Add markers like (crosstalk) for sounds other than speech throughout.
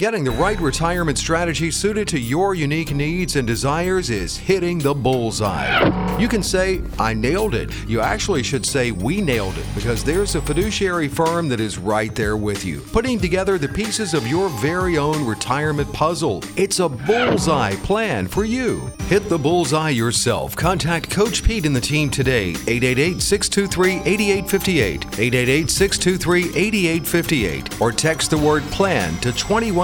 Getting the right retirement strategy suited to your unique needs and desires is hitting the bullseye. You can say, I nailed it. You actually should say, We nailed it, because there's a fiduciary firm that is right there with you, putting together the pieces of your very own retirement puzzle. It's a bullseye plan for you. Hit the bullseye yourself. Contact Coach Pete and the team today, 888 623 8858, 888 623 8858, or text the word plan to 21.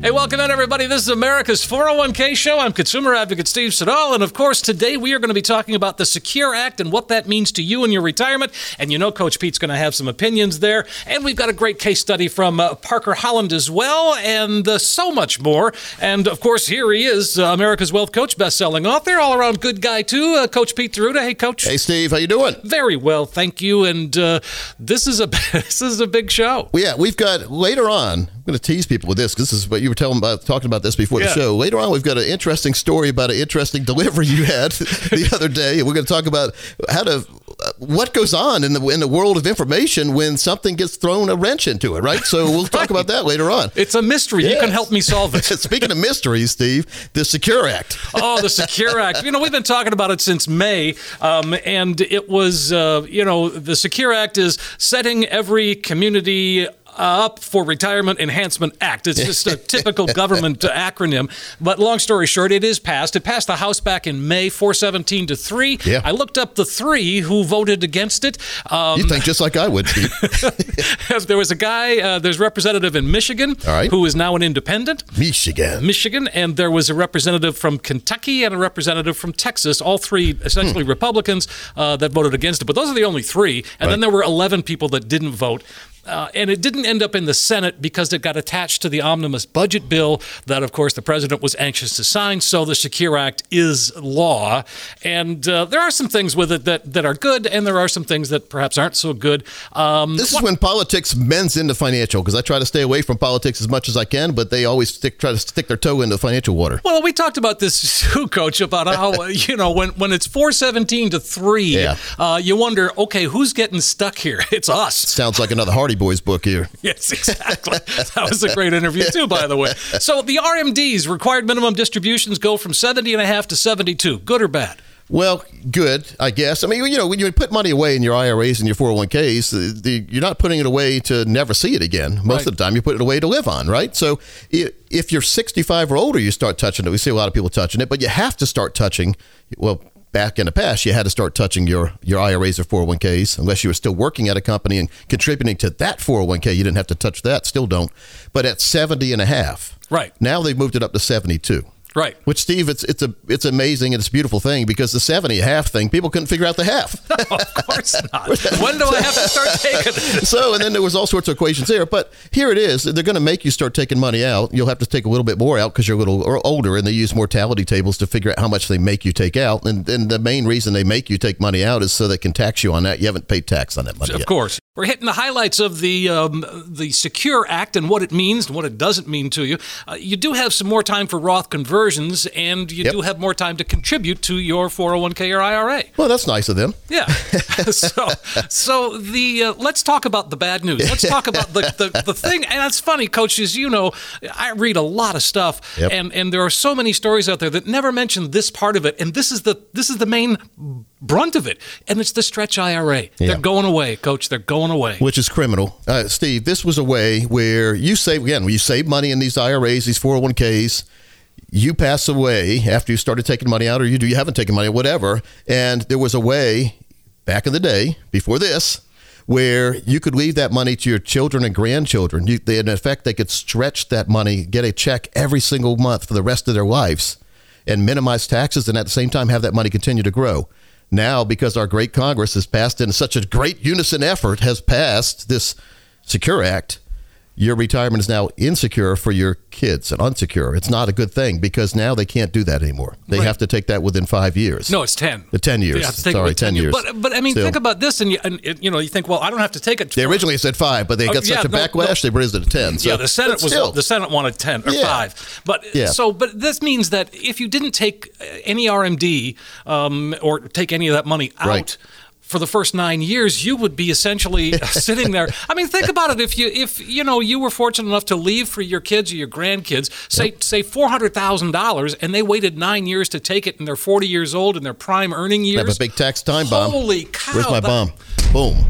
Hey, welcome in, everybody. This is America's 401k show. I'm consumer advocate Steve Siddall. And of course, today we are going to be talking about the Secure Act and what that means to you and your retirement. And you know, Coach Pete's going to have some opinions there. And we've got a great case study from uh, Parker Holland as well, and uh, so much more. And of course, here he is, uh, America's Wealth Coach, best selling author, all around good guy, too, uh, Coach Pete D'Arruda. Hey, Coach. Hey, Steve. How you doing? Very well, thank you. And uh, this, is a, (laughs) this is a big show. Well, yeah, we've got later on, I'm going to tease people with this because this is what you were telling about talking about this before yeah. the show. Later on, we've got an interesting story about an interesting delivery you had (laughs) the other day. We're going to talk about how to what goes on in the in the world of information when something gets thrown a wrench into it, right? So we'll talk (laughs) right. about that later on. It's a mystery. Yes. You can help me solve it. (laughs) Speaking of mysteries, Steve, the Secure Act. oh, the Secure Act. You know, we've been talking about it since May, um, and it was, uh, you know, the Secure Act is setting every community up for Retirement Enhancement Act. It's just a typical (laughs) government acronym. But long story short, it is passed. It passed the House back in May, 417 to 3. Yeah. I looked up the three who voted against it. Um, you think just like I would, (laughs) (laughs) there was a guy, uh, there's a representative in Michigan who is now an independent. Michigan. Michigan. And there was a representative from Kentucky and a representative from Texas, all three essentially hmm. Republicans uh, that voted against it. But those are the only three. And right. then there were 11 people that didn't vote. Uh, and it didn't end up in the Senate because it got attached to the omnibus budget bill that, of course, the president was anxious to sign. So the Secure Act is law. And uh, there are some things with it that, that are good, and there are some things that perhaps aren't so good. Um, this is when politics mends into financial because I try to stay away from politics as much as I can, but they always stick, try to stick their toe into financial water. Well, we talked about this (laughs) too, Coach, about how, (laughs) you know, when, when it's 417 to 3, yeah. uh, you wonder, okay, who's getting stuck here? (laughs) It's us. Sounds like another Hardy Boys book here. (laughs) Yes, exactly. that was a great interview too, by the way. So the RMDs, required minimum distributions, go from 70 and a half to 72. Good or bad? Well, good, I guess. I mean, you know, when you put money away in your IRAs and your 401ks, the, the, you're not putting it away to never see it again. Most right. of the time, you put it away to live on, right? So if you're 65 or older, you start touching it. We see a lot of people touching it, but you have to start touching, well, back in the past, you had to start touching your, your IRAs or 401ks unless you were still working at a company and contributing to that 401k. You didn't have to touch that, still don't. But at 70 and a half, right. now they've moved it up to 72. Right. Which Steve, it's it's a it's amazing and it's a beautiful thing because the seventy half thing, people couldn't figure out the half. no, (laughs) of course not. (laughs) when do I have to (laughs) start taking it? so and then there was all sorts of equations there. But here it is. They're going to make you start taking money out. You'll have to take a little bit more out because you're a little older, and they use mortality tables to figure out how much they make you take out. And then the main reason they make you take money out is so they can tax you on that. You haven't paid tax on that money. Of yet. course. We're hitting the highlights of the um, the Secure Act and what it means and what it doesn't mean to you. Uh, you do have some more time for Roth conversions, and you yep. do have more time to contribute to your 401k or IRA. Well, that's nice of them. Yeah. (laughs) so, so the uh, let's talk about the bad news. Let's talk about the, the, the thing. And that's funny, coaches. You know, I read a lot of stuff, yep. and and there are so many stories out there that never mention this part of it. And this is the this is the main brunt of it, and it's the stretch IRA. They're going away, Coach. They're going away. which is criminal. Uh, Steve, this was a way where you save again. You save money in these IRAs, these 401ks, you pass away after you started taking money out, or you do you haven't taken money, whatever. And there was a way back in the day before this where you could leave that money to your children and grandchildren. You, they, in effect, they could stretch that money, get a check every single month for the rest of their lives, and minimize taxes, and at the same time have that money continue to grow. Now, because our great Congress has passed in such a great unison effort, has passed this Secure Act, your retirement is now insecure for your kids and unsecure. It's not a good thing because now they can't do that anymore. They Right. have to take that within five years. No, it's ten. The 10 years. Yeah, Sorry, with 10 years. But but I mean, think about this, and you, and you know, you think, well, I don't have to take it. They originally said five, but they Oh, got yeah, such a no, backlash, they raised it to 10. So, yeah, the Senate was still, the Senate wanted ten or Yeah. five, but Yeah. so but this means that if you didn't take uh, any RMD um, or take any of that money out. Right. For the first nine years, you would be essentially (laughs) sitting there. I mean, think about it. If you, if you know, you were fortunate enough to leave for your kids or your grandkids, say, say four hundred thousand dollars, and they waited nine years to take it, and they're forty years old in their prime earning years. have a big tax time bomb. Holy cow! Where's my that- bomb? Boom.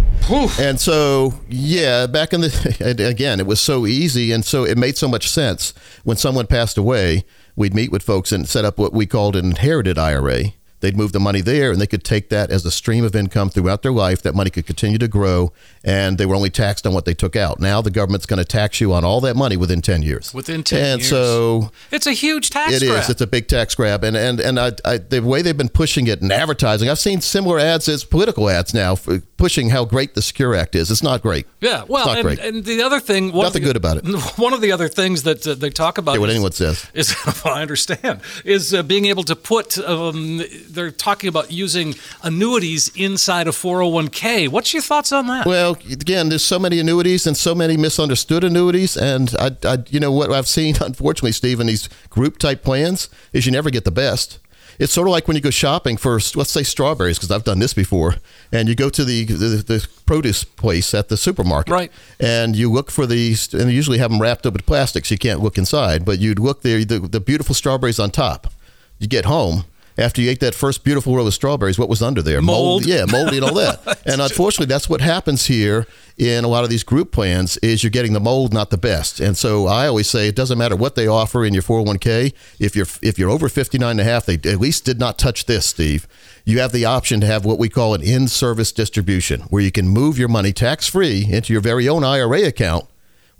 And so, yeah, back in the (laughs) again, it was so easy, and so it made so much sense. When someone passed away, we'd meet with folks and set up what we called an inherited IRA. They'd move the money there, and they could take that as a stream of income throughout their life. That money could continue to grow, and they were only taxed on what they took out. Now the government's going to tax you on all that money within ten years. Within 10 and years. so It's a huge tax it is. grab. It's a big tax grab, and and and I, I, the way they've been pushing it and advertising, I've seen similar ads as political ads now, for pushing how great the Secure Act is. It's not great. Yeah, well, it's not and, great. and the other thing, one of Nothing the- good about it. (laughs) One of the other things that uh, they talk about, Care what is, anyone says. (laughs) is I understand, is uh, being able to put. Um, they're talking about using annuities inside a 401k. What's your thoughts on that? Well, again, there's so many annuities and so many misunderstood annuities, and I, I, you know what I've seen, (laughs) unfortunately, Steve, in these group type plans is you never get the best. It's sort of like when you go shopping for, let's say, strawberries, because I've done this before, and you go to the, the the produce place at the supermarket, Right. And you look for these, and they usually have them wrapped up with plastic, so you can't look inside. But you'd look there, the, the beautiful strawberries on top. You get home. After you ate that first beautiful row of strawberries, what was under there? Mold. yeah, moldy and all that. (laughs) and unfortunately, that's what happens here in a lot of these group plans is you're getting the mold, not the best. And so I always say it doesn't matter what they offer in your 401k. If you're if you're over 59 and a half, they at least did not touch this, Steve. You have the option to have what we call an in-service distribution, where you can move your money tax-free into your very own IRA account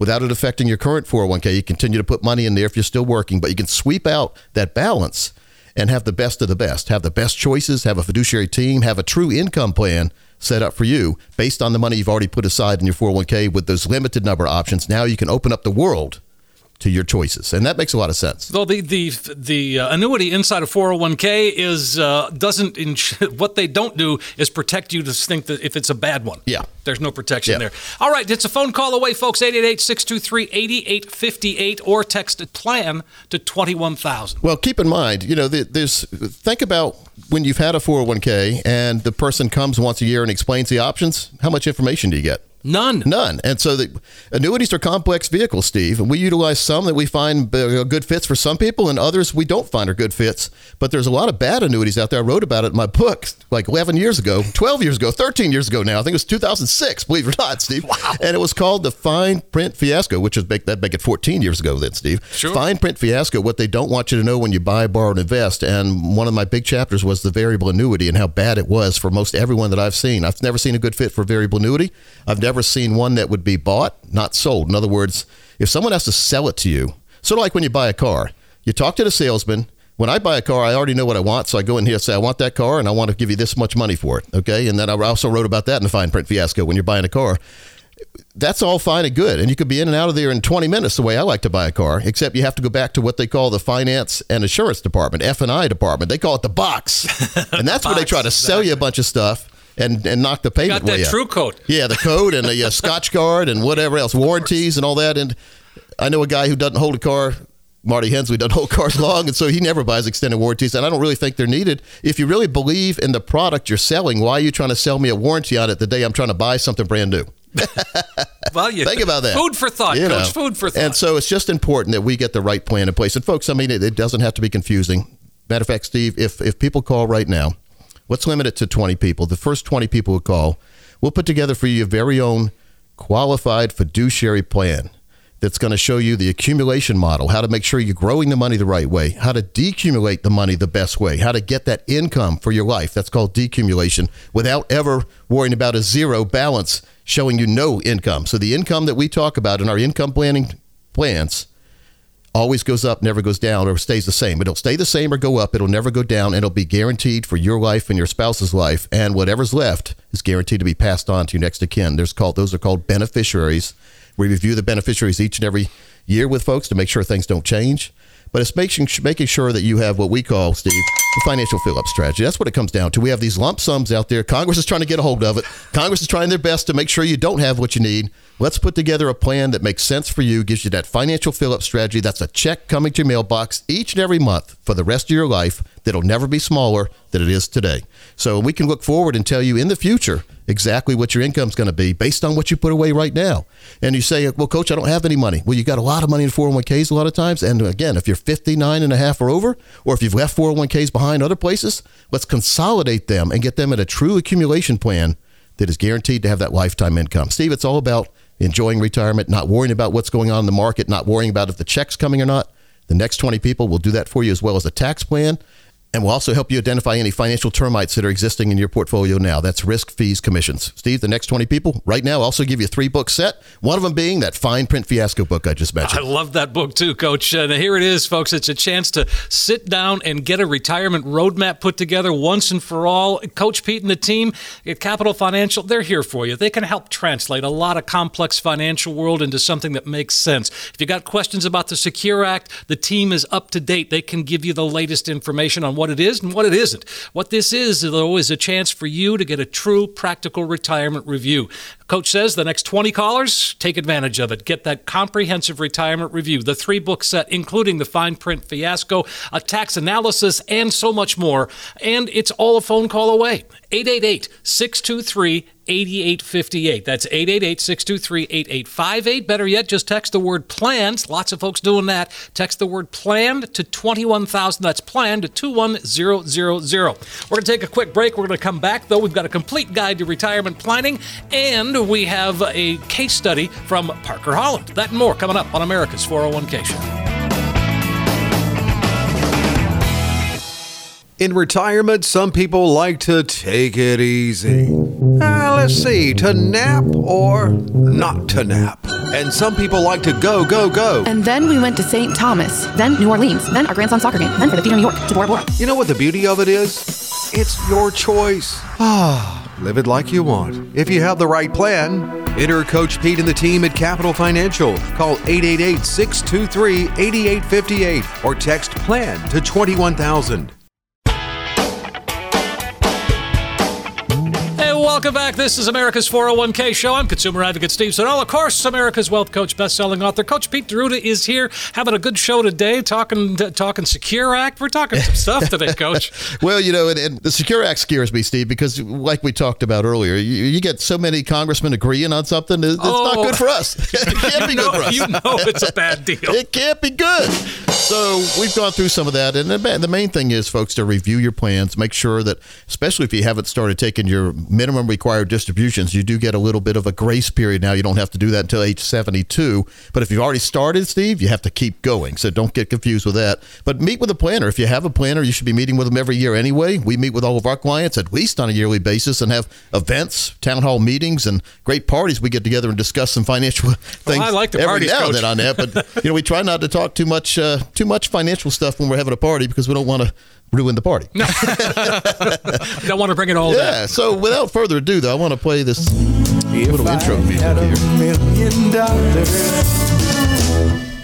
without it affecting your current 401k. You continue to put money in there if you're still working, but you can sweep out that balance and have the best of the best. Have the best choices, have a fiduciary team, have a true income plan set up for you based on the money you've already put aside in your 401k with those limited number of options. Now you can open up the world to your choices. And that makes a lot of sense. Though the the the uh, annuity inside a 401k is uh, doesn't ins- (laughs) what they don't do is protect you to think that if it's a bad one. Yeah. There's no protection Yeah. there. All right, it's a phone call away, folks. 888-623-8858 or text a plan to 21000. Well, keep in mind, you know, th- there's think about when you've had a 401k and the person comes once a year and explains the options, how much information do you get? None. None. And so the annuities are complex vehicles, Steve. And we utilize some that we find uh, good fits for some people and others we don't find are good fits. But there's a lot of bad annuities out there. I wrote about it in my book like 11 years ago, 12 years ago, 13 years ago now. I think it was 2006, believe it or not, Steve. (laughs) Wow. And it was called the Fine Print Fiasco, which was make, that make it 14 years ago then, Steve. Sure. Fine Print Fiasco, what they don't want you to know when you buy, borrow, and invest. And one of my big chapters was the variable annuity and how bad it was for most everyone that I've seen. I've never seen a good fit for variable annuity. I've never seen one that would be bought, not sold. In other words, if someone has to sell it to you, sort of like when you buy a car, you talk to the salesman. When I buy a car, I already know what I want, so I go in here and say, I want that car, and I want to give you this much money for it. Okay, and then I also wrote about that in the fine print fiasco when you're buying a car that's all fine and good. And you could be in and out of there in 20 minutes the way I like to buy a car, except you have to go back to what they call the finance and insurance department, F&I department. They call it the box. (laughs) And that's where they try to sell you a bunch of stuff and, and knock the payment Got that TruCoat. Yeah, the code and the uh, (laughs) Scotchgard and whatever else, warranties and all that. And I know a guy who doesn't hold a car. Marty Hensley doesn't hold cars long, and so he never buys extended warranties. And I don't really think they're needed. If you really believe in the product you're selling, why are you trying to sell me a warranty on it the day I'm trying to buy something brand new? (laughs) Well, you (laughs) Think about that. Food for thought, You coach. know. Food for thought. And so it's just important that we get the right plan in place. And folks, I mean, it, it doesn't have to be confusing. Matter of fact, Steve, if if people call right now, Let's limit it to 20 people. The first 20 people who call, we'll put together for you your very own qualified fiduciary plan that's going to show you the accumulation model, how to make sure you're growing the money the right way, how to decumulate the money the best way, how to get that income for your life. That's called decumulation without ever worrying about a zero balance showing you no income. So the income that we talk about in our income planning plans always goes up, never goes down, or stays the same. It'll stay the same or go up. It'll never go down. And it'll be guaranteed for your life and your spouse's life, and whatever's left is guaranteed to be passed on to your next of kin. There's called those are called beneficiaries. We review the beneficiaries each and every year with folks to make sure things don't change. But it's making making sure that you have what we call, Steve, the financial fill up strategy. That's what it comes down to. We have these lump sums out there. Congress is trying to get a hold of it. Congress is trying their best to make sure you don't have what you need. Let's put together a plan that makes sense for you, gives you that financial fill up strategy. That's a check coming to your mailbox each and every month for the rest of your life that'll never be smaller than it is today. So we can look forward and tell you in the future exactly what your income's going to be based on what you put away right now. And you say, well, coach, I don't have any money. Well, you got a lot of money in 401ks a lot of times. And again, if you're 59 and a half or over, or if you've left 401ks behind other places, let's consolidate them and get them in a true accumulation plan that is guaranteed to have that lifetime income. Steve, it's all about enjoying retirement, not worrying about what's going on in the market, not worrying about if the check's coming or not. The next 20 people will do that for you as well as a tax plan and we'll also help you identify any financial termites that are existing in your portfolio now. That's risk, fees, commissions. Steve, the next 20 people right now also give you a three book set, one of them being that fine print fiasco book I just mentioned. I love that book too, Coach. Uh, and here it is, folks. It's a chance to sit down and get a retirement roadmap put together once and for all. Coach Pete and the team at Capital Financial, they're here for you. They can help translate a lot of complex financial world into something that makes sense. If you got questions about the Secure Act, the team is up to date. They can give you the latest information on what it is and what it isn't. What this is, though, is a chance for you to get a true practical retirement review. Coach says the next 20 callers, take advantage of it. Get that comprehensive retirement review, the three book set, including the fine print fiasco, a tax analysis, and so much more. And it's all a phone call away. 888 623 8858. That's 888 623 8858. Better yet, just text the word planned. Lots of folks doing that. Text the word planned to 21,000. That's planned to 21000. We're going to take a quick break. We're going to come back, though. We've got a complete guide to retirement planning, and we have a case study from Parker Holland. That and more coming up on America's 401k Show. In retirement, some people like to take it easy. Let's see, to nap or not to nap. And some people like to go, go, go. And then we went to St. Thomas, then New Orleans, then our grandson's soccer game, then for the Theater New York to Bora Bora. You know what the beauty of it is? It's your choice. Ah, live it like you want. If you have the right plan, enter Coach Pete and the team at Capital Financial. Call 888 623 8858 or text PLAN to 21000. Welcome back. This is America's 401k show. I'm consumer advocate Steve Siddall. Of course, America's wealth coach, best-selling author Coach Pete D'Arruda is here, having a good show today, talking talking Secure Act. We're talking some stuff today, (laughs) Coach. well, you know, and, and, the Secure Act scares me, Steve, because like we talked about earlier, you, you get so many congressmen agreeing on something. It's oh, not good oh. for us. (laughs) it can't be know, (laughs) good for us. You know, it's a bad deal. it can't be good. So we've gone through some of that, and the main thing is, folks, to review your plans, make sure that, especially if you haven't started taking your minimum required distributions, you do get a little bit of a grace period now. You don't have to do that until age 72. But if you've already started, Steve, you have to keep going. So don't get confused with that. But meet with a planner. If you have a planner, you should be meeting with them every year anyway. We meet with all of our clients at least on a yearly basis and have events, town hall meetings, and great parties. We get together and discuss some financial (laughs) things. Well, I like the every parties, now and then on that. But (laughs) you know, we try not to talk too much, uh, too much financial stuff when we're having a party because we don't want to ruin the party. No. (laughs) Don't want to bring it all yeah, down. So without further ado, though, I want to play this if little I intro music here.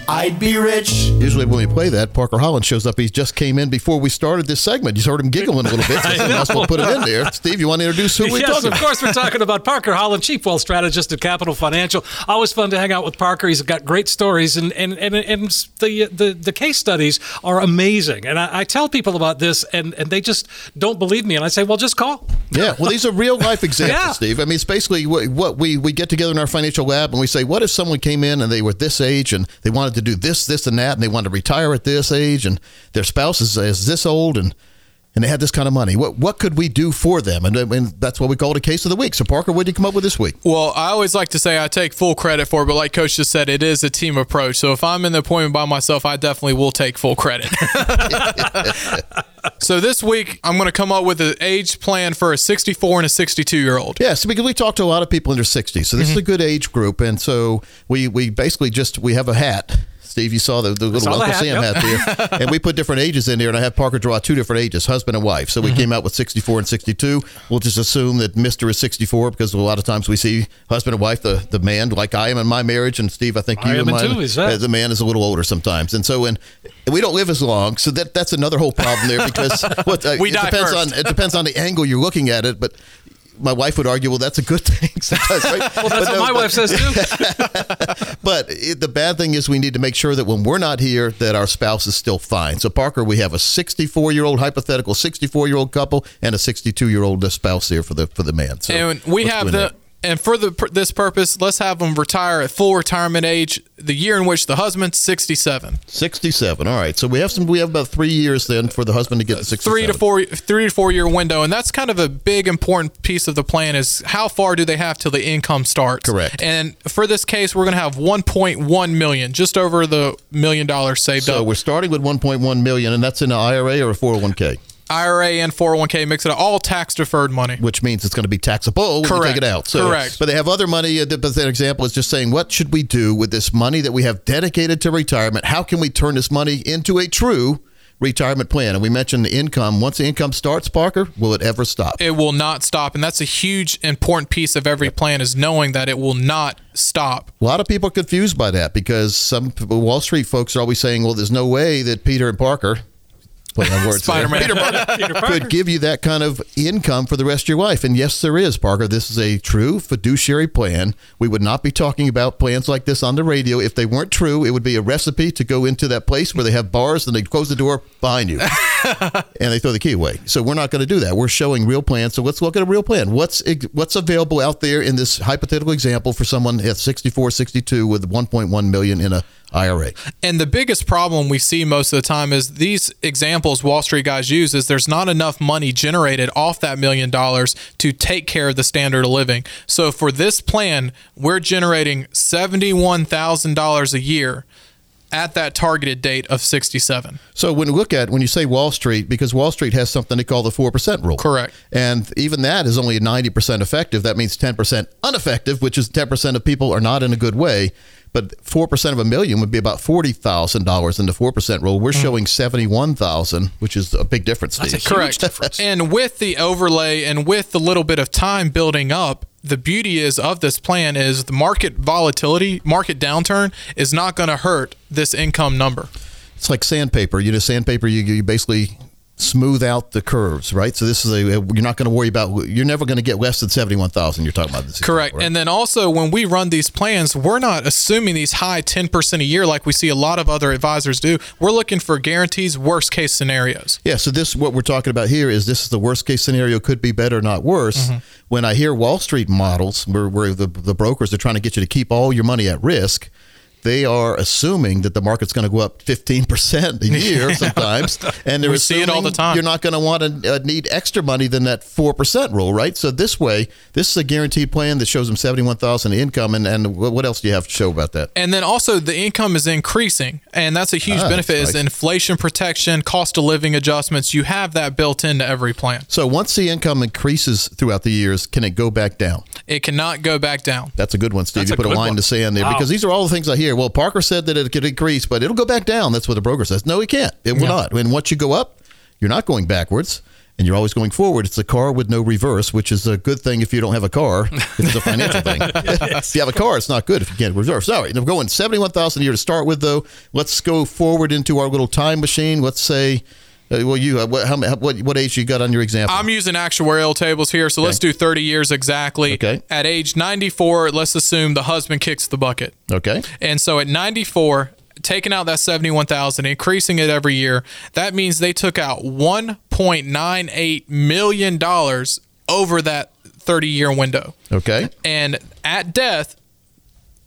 I'd be rich. Usually, when we play that, Parker Holland shows up. He just came in before we started this segment. You heard him giggling a little bit. So (laughs) else will put him in there. Steve, you want to introduce who we're yes, talking of course, we're talking about Parker Holland, Chief Wealth Strategist at Capital Financial. Always fun to hang out with Parker. He's got great stories, and and and, and the, the the case studies are amazing. And I, I tell people about this, and, and they just don't believe me. And I say, well, just call. Yeah, well, these are real life examples, (laughs) yeah. Steve. I mean, it's basically what, what we, we get together in our financial lab and we say, what if someone came in and they were this age and they wanted to do this, this, and that, and they wanted to retire at this age, and their spouse is, is this old, and and they had this kind of money. What what could we do for them? And, and that's what we call it a case of the week. So Parker, what did you come up with this week? Well, I always like to say I take full credit for it, but like Coach just said, it is a team approach. So if I'm in the appointment by myself, I definitely will take full credit. (laughs) so this week, I'm going to come up with an age plan for a 64 and a 62 year old. Yes, because we talk to a lot of people in their 60s, so this mm-hmm. is a good age group, and so we we basically just we have a hat. Steve, you saw the, the little the Uncle hat, Sam yep. hat there, (laughs) and we put different ages in there, and I had Parker draw two different ages, husband and wife. So we came out with 64 and 62. We'll just assume that Mister is 64 because a lot of times we see husband and wife, the the man, like I am in my marriage, and Steve, I think you and in mine, too, is that? a man is a little older sometimes, and so when and we don't live as long, so that that's another whole problem there because (laughs) what uh, We it die depends first. on it depends on the angle you're looking at it, but. My wife would argue, well, that's a good (laughs) thing sometimes, right? (laughs) Well, that's But what no, my but- wife says too. (laughs) but it, the bad thing is we need to make sure that when we're not here, that our spouse is still fine. So Parker, we have a 64 year old hypothetical 64 year old couple and a 62 year old spouse here for the for the man. So and we have the there. And for the this purpose, let's have them retire at full retirement age. The year in which the husband's 67. 67. All right. So we have some. We have about three years then for the husband to get the 67. three to four three to four year window and that's kind of a big important piece of the plan is how far do they have till the income starts Correct. and for this case we're going to have 1.1 million just over the million dollars saved So up we're starting with 1.1 million, and that's in an IRA or a 401k, ira and 401k mix it up, all tax deferred money which means it's going to be taxable when you take it out. So, Correct. But they have other money. uh, But that example is just saying, what should we do with this money that we have dedicated to retirement? How can we turn this money into a true retirement plan? And we mentioned the income. Once the income starts, Parker, will it ever stop? it will not stop and that's a huge important piece of every plan is knowing that it will not stop A lot of people are confused by that because some Wall Street folks are always saying, well, there's no way that Peter and Parker, put my (laughs) words Spider-Man. Peter Parker (laughs) could give you that kind of income for the rest of your life. And yes, there is, Parker. This is a true fiduciary plan. We would not be talking about plans like this on the radio if they weren't true. It would be a recipe to go into that place where they have bars and they close the door behind you (laughs) and they throw the key away. So we're not going to do that. We're showing real plans. So let's look at a real plan. What's what's available out there in this hypothetical example for someone at 64, 62 with 1.1 million in a IRA? And the biggest problem we see most of the time is these examples Wall Street guys use is there's not enough money generated off that million dollars to take care of the standard of living. So for this plan, we're generating $71,000 a year at that targeted date of 67. So when you look at when you say Wall Street, because Wall Street has something they call the four percent rule, Correct. and even that is only ninety percent effective. That means ten percent ineffective, which is ten percent of people are not in a good way. But four percent of a million would be about forty thousand dollars in the four percent rule. We're mm. showing seventy one thousand, which is a big difference. That's a Steve. huge difference. And with the overlay and with the little bit of time building up, the beauty is of this plan is the market volatility, market downturn is not going to hurt this income number. It's like sandpaper. You know, sandpaper. You, you basically smooth out the curves, right? So this is a you're not going to worry about. You're never going to get less than seventy one thousand. You're talking about this. Correct. example, right? And then also when we run these plans, we're not assuming these high 10% a year like we see a lot of other advisors do. We're looking for guarantees, worst case scenarios. Yeah, so this what we're talking about here is this is the worst case scenario could be better, not worse. Mm-hmm. When I hear Wall Street models where, where the, the brokers are trying to get you to keep all your money at risk, they are assuming that the market's going to go up 15% a year (laughs) sometimes. And they're We see it all the time. You're not going to want to uh, need extra money than that 4% rule, right? So this way, this is a guaranteed plan that shows them 71,000 income. And, and what else do you have to show about that? And then also the income is increasing, and that's a huge Ah, benefit is nice. inflation protection, cost of living adjustments. You have that built into every plan. So once the income increases throughout the years, can it go back down? It cannot go back down. That's a good one, Steve. That's you a put a good line one. to in there Wow. because these are all the things I hear. Well, Parker said that it could increase, but it'll go back down. That's what the broker says. No, it can't. It will not. And once you go up, you're not going backwards. And you're always going forward. It's a car with no reverse, which is a good thing if you don't have a car. (laughs) It's a financial thing. if you have a car, it's not good if you can't reverse. Sorry, we're going seventy-one thousand a year to start with, though. Let's go forward into our little time machine. Let's say, well, you uh, what, how, what what age you got on your example? I'm using actuarial tables here, so let's do 30 years exactly. Okay. At age 94, let's assume the husband kicks the bucket. okay. And so at 94, taking out that 71,000, increasing it every year, that means they took out 1.98 million dollars over that 30-year window. Okay. And at death,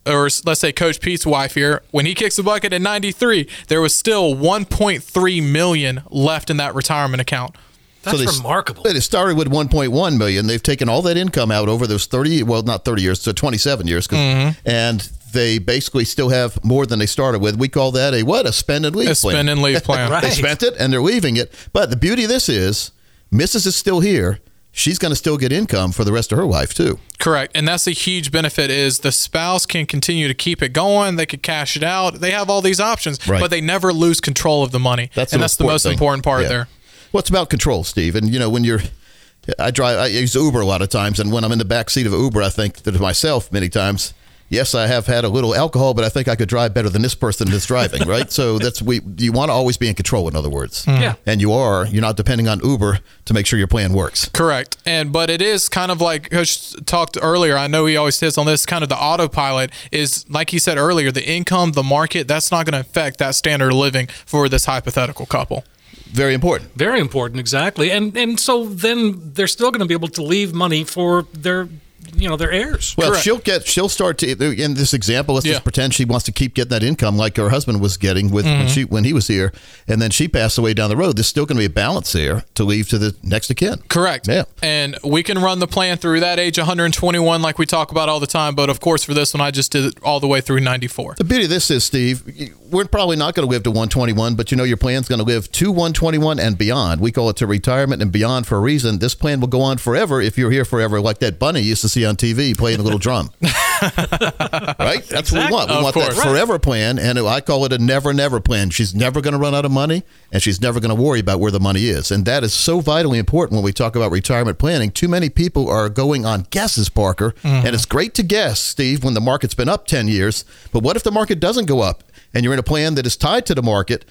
or let's say Coach Pete's wife here, when he kicks the bucket at 93, there was still 1.3 million left in that retirement account. That's they, remarkable. It started with 1.1 million. They've taken all that income out over those 30, well, not 30 years, so 27 years, 'cause- Mm-hmm. and they basically still have more than they started with. We call that a what? A spend and leave plan. A plan. spend and leave plan. (laughs) Right. They spent it and they're leaving it. But the beauty of this is, Mrs. is still here. She's going to still get income for the rest of her life too. Correct. And that's a huge benefit is the spouse can continue to keep it going. They could cash it out. They have all these options, Right. but they never lose control of the money. That's and the that's the most thing. important part Yeah. there. Well, it's about control, Steve. And you know, when you're, I drive, I use Uber a lot of times, and when I'm in the back seat of Uber, I think to myself many times. Yes, I have had a little alcohol, but I think I could drive better than this person that's driving, (laughs) right? So that's we. You want to always be in control. In other words, mm-hmm. Yeah. and you are. You're not depending on Uber to make sure your plan works. Correct. And but it is kind of like Coach talked earlier. I know he always hits on this kind of the autopilot is like he said earlier, the income, the market, that's not going to affect that standard of living for this hypothetical couple. Very important. Very important, exactly. And and so then they're still going to be able to leave money for their you know their heirs. Well, Correct. she'll get. She'll start to. In this example, let's Yeah. just pretend she wants to keep getting that income like her husband was getting with Mm-hmm. when she when he was here, and then she passed away down the road. There's still going to be a balance there to leave to the next of kin. Correct. Yeah. And we can run the plan through that age 121 like we talk about all the time, but of course for this one I just did it all the way through 94. The beauty of this is, Steve, we're probably not going to live to 121, but you know your plan's going to live to 121 and beyond. We call it to retirement and beyond for a reason. This plan will go on forever if you're here forever, like that bunny used to see on TV playing a little drum. (laughs) (laughs) right? That's what we want. We Of want course. that forever plan, and I call it a never, never plan. She's never going to run out of money, and she's never going to worry about where the money is. And that is so vitally important when we talk about retirement planning. Too many people are going on guesses, Parker, mm-hmm. and it's great to guess, Steve, when the market's been up 10 years. But what if the market doesn't go up and you're in a plan that is tied to the market?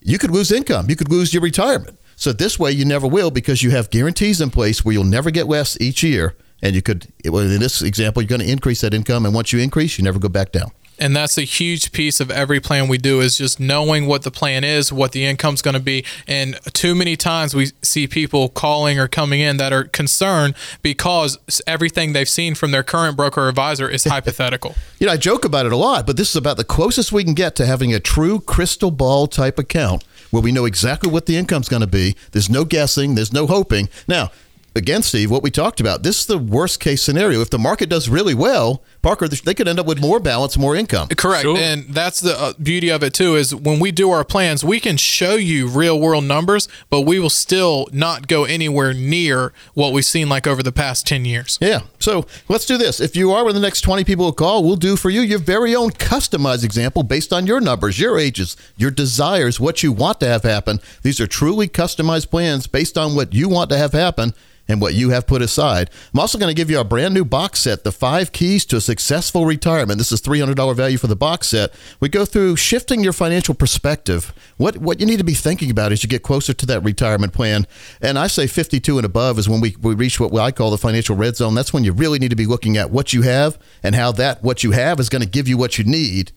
You could lose income, you could lose your retirement. So this way, you never will because you have guarantees in place where you'll never get less each year. And you could, well, in this example, you're going to increase that income. And once you increase, you never go back down. And that's a huge piece of every plan we do is just knowing what the plan is, what the income's going to be. And too many times we see people calling or coming in that are concerned because everything they've seen from their current broker or advisor is (laughs) hypothetical. You know, I joke about it a lot, but this is about the closest we can get to having a true crystal ball type account where we know exactly what the income's going to be. There's no guessing, there's no hoping. Now, again, Steve, what we talked about, this is the worst case scenario. If the market does really well, Parker, they could end up with more balance, more income. Correct. Sure. And that's the uh, beauty of it too is when we do our plans, we can show you real world numbers, but we will still not go anywhere near what we've seen like over the past 10 years. Yeah. So let's do this. If you are one of the next 20 people who call, we'll do for you your very own customized example based on your numbers, your ages, your desires, what you want to have happen. These are truly customized plans based on what you want to have happen and what you have put aside. I'm also going to give you a brand new box set, The Five Keys to a Successful Retirement. This is $300 value for the box set. We go through shifting your financial perspective, what, what you need to be thinking about as you get closer to that retirement plan. And I say 52 and above is when we, we reach what I call the financial red zone. That's when you really need to be looking at what you have and how that what you have is going to give you what you need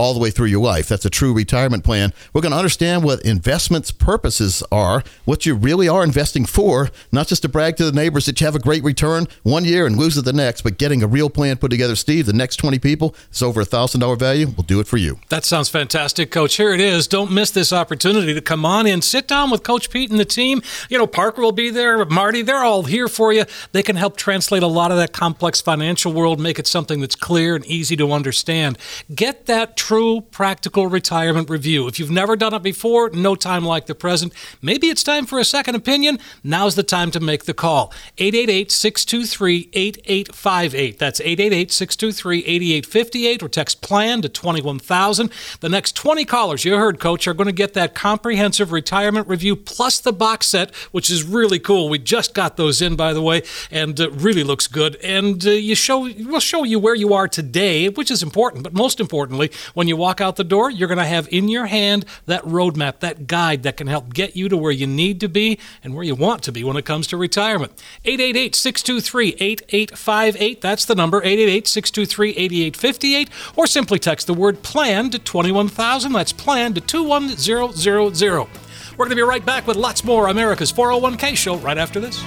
all the way through your life. That's a true retirement plan. We're going to understand what investments purposes are, what you really are investing for, not just to brag to the neighbors that you have a great return one year and lose it the next, but getting a real plan put together. Steve, the next 20 people, it's over a $1,000 value. We'll do it for you. That sounds fantastic, Coach. Here it is. Don't miss this opportunity to come on in, sit down with Coach Pete and the team. You know, Parker will be there, Marty, they're all here for you. They can help translate a lot of that complex financial world, make it something that's clear and easy to understand. Get that true, practical retirement review. If you've never done it before, no time like the present. Maybe it's time for a second opinion. Now's the time to make the call. 888 623 8858. That's 888 623 8858 or text plan to 21000. The next 20 callers, you heard, Coach, are going to get that comprehensive retirement review plus the box set, which is really cool. We just got those in, by the way, and uh, really looks good. And uh, you show, we'll show you where you are today, which is important. But most importantly, when you walk out the door, you're going to have in your hand that roadmap, that guide that can help get you to where you need to be and where you want to be when it comes to retirement. 888 623 8858. That's the number, 888 623 8858. Or simply text the word plan to 21000. That's plan to 21000. We're going to be right back with lots more America's 401k show right after this.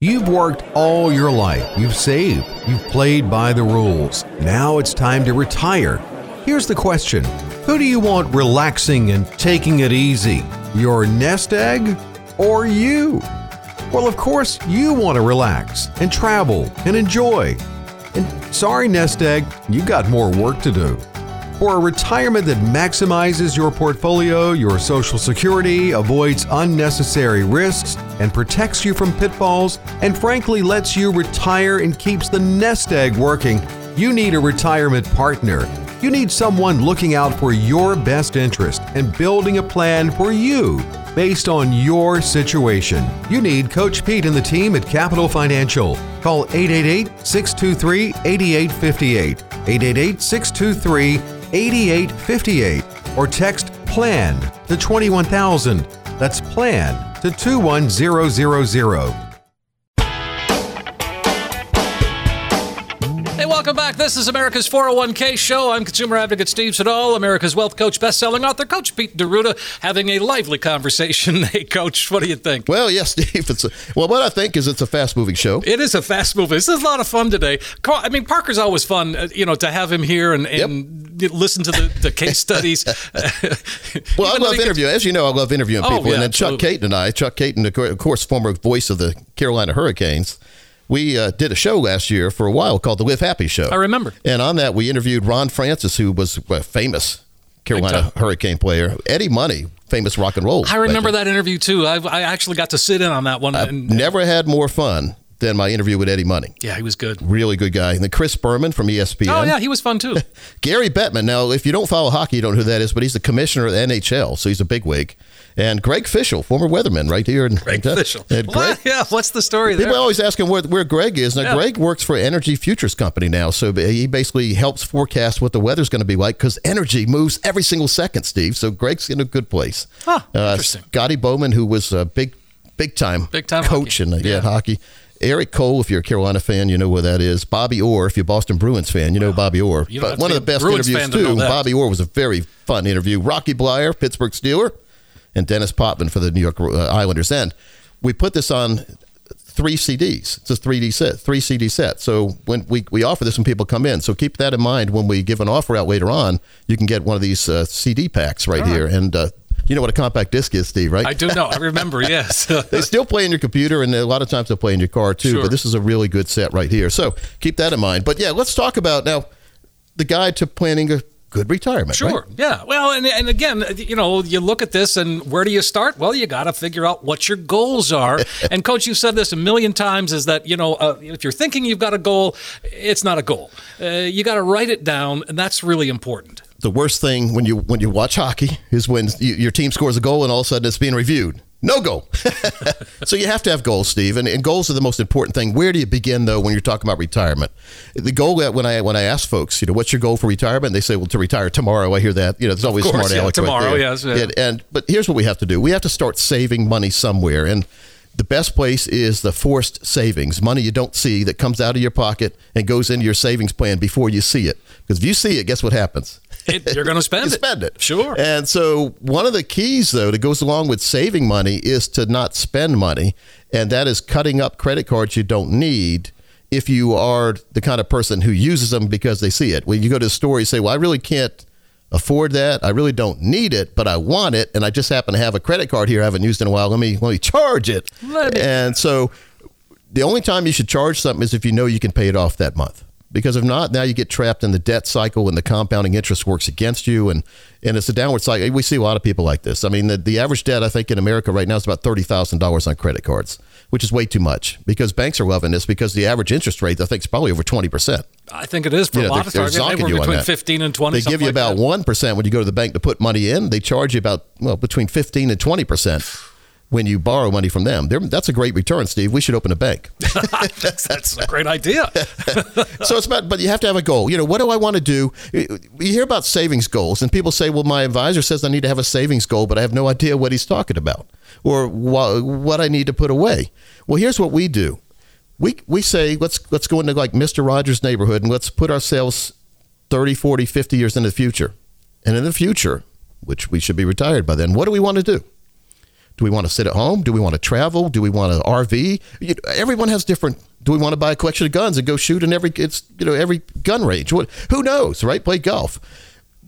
You've worked all your life. You've saved. You've played by the rules. Now it's time to retire. Here's the question Who do you want relaxing and taking it easy? your nest egg, or you? Well, of course, you want to relax and travel and enjoy. And sorry, nest egg, you got more work to do. For a retirement that maximizes your portfolio, your social security, avoids unnecessary risks, and protects you from pitfalls, and frankly lets you retire and keeps the nest egg working, you need a retirement partner. You need someone looking out for your best interest and building a plan for you based on your situation. You need Coach Pete and the team at Capital Financial. Call 888 623 8858. 888 623 8858 or text PLAN to 21000. That's PLAN to 21000. Welcome back. This is America's 401k show. I'm consumer advocate Steve Siddall, America's wealth coach, best-selling author, Coach Pete D'Arruda, having a lively conversation. (laughs) Hey, Coach, what do you think? Well, yes, (laughs) Steve. It's a, well, what I think is it's a fast-moving show. It is a fast moving. This is a lot of fun today. I mean, Parker's always fun, uh, you know, to have him here and, and listen to the, the case studies. (laughs) Well, I Even love interviewing. As you know, I love interviewing Oh, people. yeah, and then Chuck absolutely. Kaiton and I, Chuck Kaiton, of course, former voice of the Carolina Hurricanes, we uh, did a show last year for a while called the Live Happy Show. I remember. And on that, we interviewed Ron Francis, who was a famous Carolina. Hurricane player, Eddie Money, famous rock and roll. I remember legend. that interview too. I, I actually got to sit in on that one. and, Never had more fun than my interview with Eddie Money. yeah, he was good. Really good guy. And then Chris Berman from ESPN. Oh yeah, he was fun too. (laughs) Gary Bettman. Now, if you don't follow hockey, you don't know who that is, but he's the commissioner of the NHL, so he's a bigwig. And Greg Fishel, former weatherman, right here in Greg Fishel. And Greg, What? Yeah, what's the story there? People always ask him where, where Greg is. Now, Yeah. Greg works for Energy Futures Company now, so he basically helps forecast what the weather's going to be like because energy moves every single second, Steve. So Greg's in a good place. Huh, Uh, interesting. Scotty Bowman, who was a big, big time, Big time coach hockey. in uh, yeah, Yeah. hockey. Eric Cole, if you're a Carolina fan, you know where that is. Bobby Orr, if you're a Boston Bruins fan, you know Bobby Orr. You don't have But one of the best Bruins interviews fan to know too. Bobby Orr was a very fun interview. Rocky Bleier, Pittsburgh Steeler, and Dennis Potvin for the New York uh, Islanders. And we put this on three CDs. It's a 3D set, three CD set. So when we, we offer this when people come in, so keep that in mind when we give an offer out later on. You can get one of these uh, CD packs right here, and uh, you know what a compact disc is, Steve, right? I do know. I remember. Yes. (laughs) they still play in your computer, and a lot of times they'll play in your car too. Sure. But this is a really good set right here. So keep that in mind. But yeah, let's talk about now the guide to planning a good retirement. Sure. right? Yeah. Well, and, and again, you know, you look at this and where do you start? Well, you got to figure out what your goals are. (laughs) and coach, you've said this a million times is that, you know, uh, if you're thinking you've got a goal, it's not a goal. Uh, you got to write it down, and that's really important. The worst thing when you when you watch hockey is when you, your team scores a goal and all of a sudden it's being reviewed. No goal. (laughs) so you have to have goals, Steve, and, and goals are the most important thing. Where do you begin though when you're talking about retirement? The goal that when I when I ask folks, you know, what's your goal for retirement? They say, well, to retire tomorrow. I hear that. You know, there's always course, smart yeah, right tomorrow, there. yes, yeah. And, and but here's what we have to do. We have to start saving money somewhere, and the best place is the forced savings, money you don't see that comes out of your pocket and goes into your savings plan before you see it. Because if you see it, guess what happens? It, you're going to spend you it. spend it. Sure. And so one of the keys though that goes along with saving money is to not spend money, and that is cutting up credit cards you don't need. If you are the kind of person who uses them because they see it, when you go to the store, you say, "Well, I really can't afford that. I really don't need it, but I want it, and I just happen to have a credit card here I haven't used in a while. Let me let me charge it." Me- and so the only time you should charge something is if you know you can pay it off that month. Because if not, now you get trapped in the debt cycle and the compounding interest works against you. And, and it's a downward cycle. We see a lot of people like this. I mean, the, the average debt, I think, in America right now is about $30,000 on credit cards, which is way too much because banks are loving this because the average interest rate, I think, is probably over 20%. I think it is for You a lot of they're targets. They were between 15 and 20. They give you like about that. 1% when you go to the bank to put money in. They charge you about, well, between 15 and 20% when you borrow money from them. They're, that's a great return, Steve. We should open a bank. (laughs) that's, a great idea. (laughs) so it's about, but you have to have a goal. You know, what do I want to do? You hear about savings goals, and people say, "Well, my advisor says I need to have a savings goal, but I have no idea what he's talking about, or wha- what I need to put away." Well, here's what we do: we we say, let's let's go into like Mister Rogers' neighborhood, and let's put ourselves 30, 40, 50 years into the future, and in the future, which we should be retired by then. What do we want to do? Do we want to sit at home? Do we want to travel? Do we want an RV? You everyone has different. Do we want to buy a collection of guns and go shoot in every it's you know every gun range? What who knows, right? Play golf.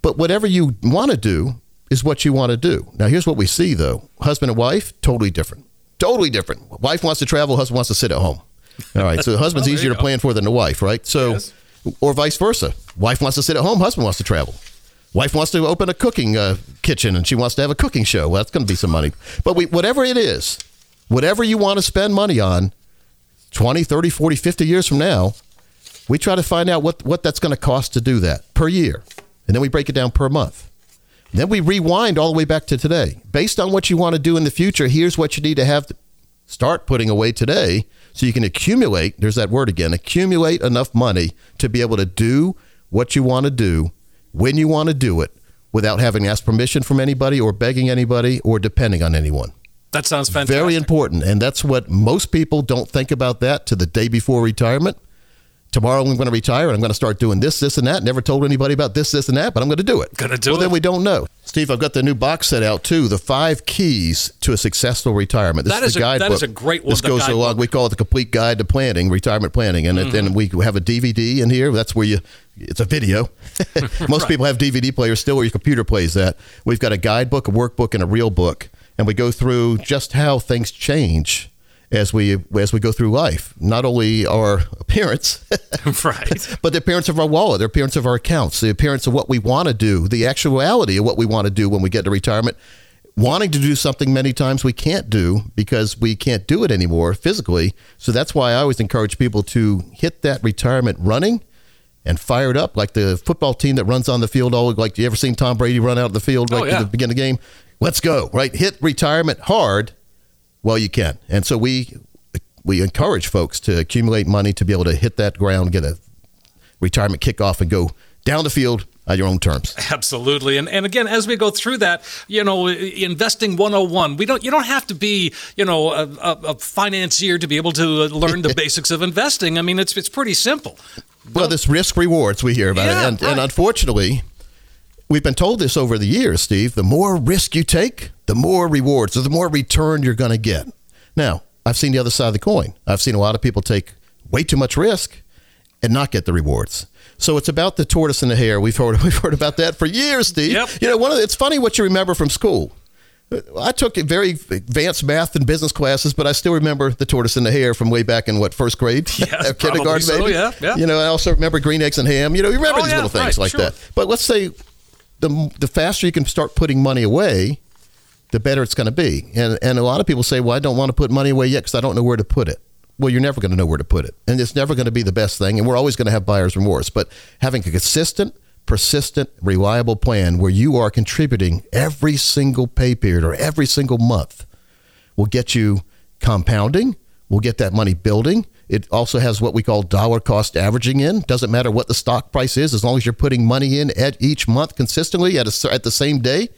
But whatever you want to do, is what you want to do. Now, here's what we see though husband and wife, totally different. Totally different. Wife wants to travel, husband wants to sit at home. All right. So the (laughs) husband's Well, easier to go. plan for than the wife, right? So, Yes. or vice versa. Wife wants to sit at home, husband wants to travel. Wife wants to open a cooking uh, kitchen and she wants to have a cooking show. Well, that's going to be some money. But we, whatever it is, whatever you want to spend money on, 20, 30, 40, 50 years from now, we try to find out what, what that's going to cost to do that per year. And then we break it down per month. Then we rewind all the way back to today. Based on what you want to do in the future, here's what you need to have to start putting away today so you can accumulate, there's that word again, accumulate enough money to be able to do what you want to do when you want to do it without having asked permission from anybody or begging anybody or depending on anyone. That sounds fantastic. Very important. And that's what most people don't think about that to the day before retirement. Tomorrow I'm going to retire and I'm going to start doing this, this, and that. Never told anybody about this, this, and that, but I'm going to do it. Gonna do well, then we don't know. Steve, I've got the new box set out too. The five keys to a successful retirement. This That is is the a- guidebook. that is a great one, This goes guidebook. along. We call it the complete guide to planning, retirement planning, and it, mm-hmm. and we have a DVD in here. That's where you. It's a video. (laughs) Most people have DVD players still, where your computer plays that. We've got a guidebook, a workbook, and a real book, and we go through just how things change as we as we go through life. Not only our appearance, (laughs) right. (laughs) but the appearance of our wallet, the appearance of our accounts, the appearance of what we want to do, the actuality of what we want to do when we get to retirement. Wanting to do something many times we can't do because we can't do it anymore physically. So that's why I always encourage people to hit that retirement running and fired up like the football team that runs on the field. All like you ever seen Tom Brady run out of the field Oh, right yeah. at the beginning of the game? Let's go right. Hit retirement hard while you can. And so we we encourage folks to accumulate money to be able to hit that ground, get a retirement kickoff, and go down the field on your own terms. Absolutely. And and again, as we go through that, you know, investing 101, we don't you don't have to be, you know, a, a, financier to be able to learn the (laughs) basics of investing. I mean, it's it's pretty simple. Well, this risk rewards we hear about Yeah, it, and, right. and unfortunately, we've been told this over the years, Steve. The more risk you take, the more rewards, or the more return you're going to get. Now, I've seen the other side of the coin. I've seen a lot of people take way too much risk and not get the rewards. So it's about the tortoise and the hare. We've heard (laughs) we've heard about that for years, Steve. Yep. You know, one of the, it's funny what you remember from school. I took very advanced math and business classes, but I still remember the tortoise and the hare from way back in what first grade, (laughs) Yes, kindergarten, so, maybe. yeah, yeah. You know, I also remember green eggs and ham. You know, you remember Oh, these yeah, little things right, like sure. that. But let's say the the faster you can start putting money away, the better it's going to be. And and a lot of people say, well, I don't want to put money away yet because I don't know where to put it. Well, you're never going to know where to put it, and it's never going to be the best thing. And we're always going to have buyer's remorse. But having a consistent, persistent, reliable plan where you are contributing every single pay period or every single month will get you compounding. Will get that money building. It also has what we call dollar cost averaging in. Doesn't matter what the stock price is, as long as you're putting money in at each month consistently at a, at the same day.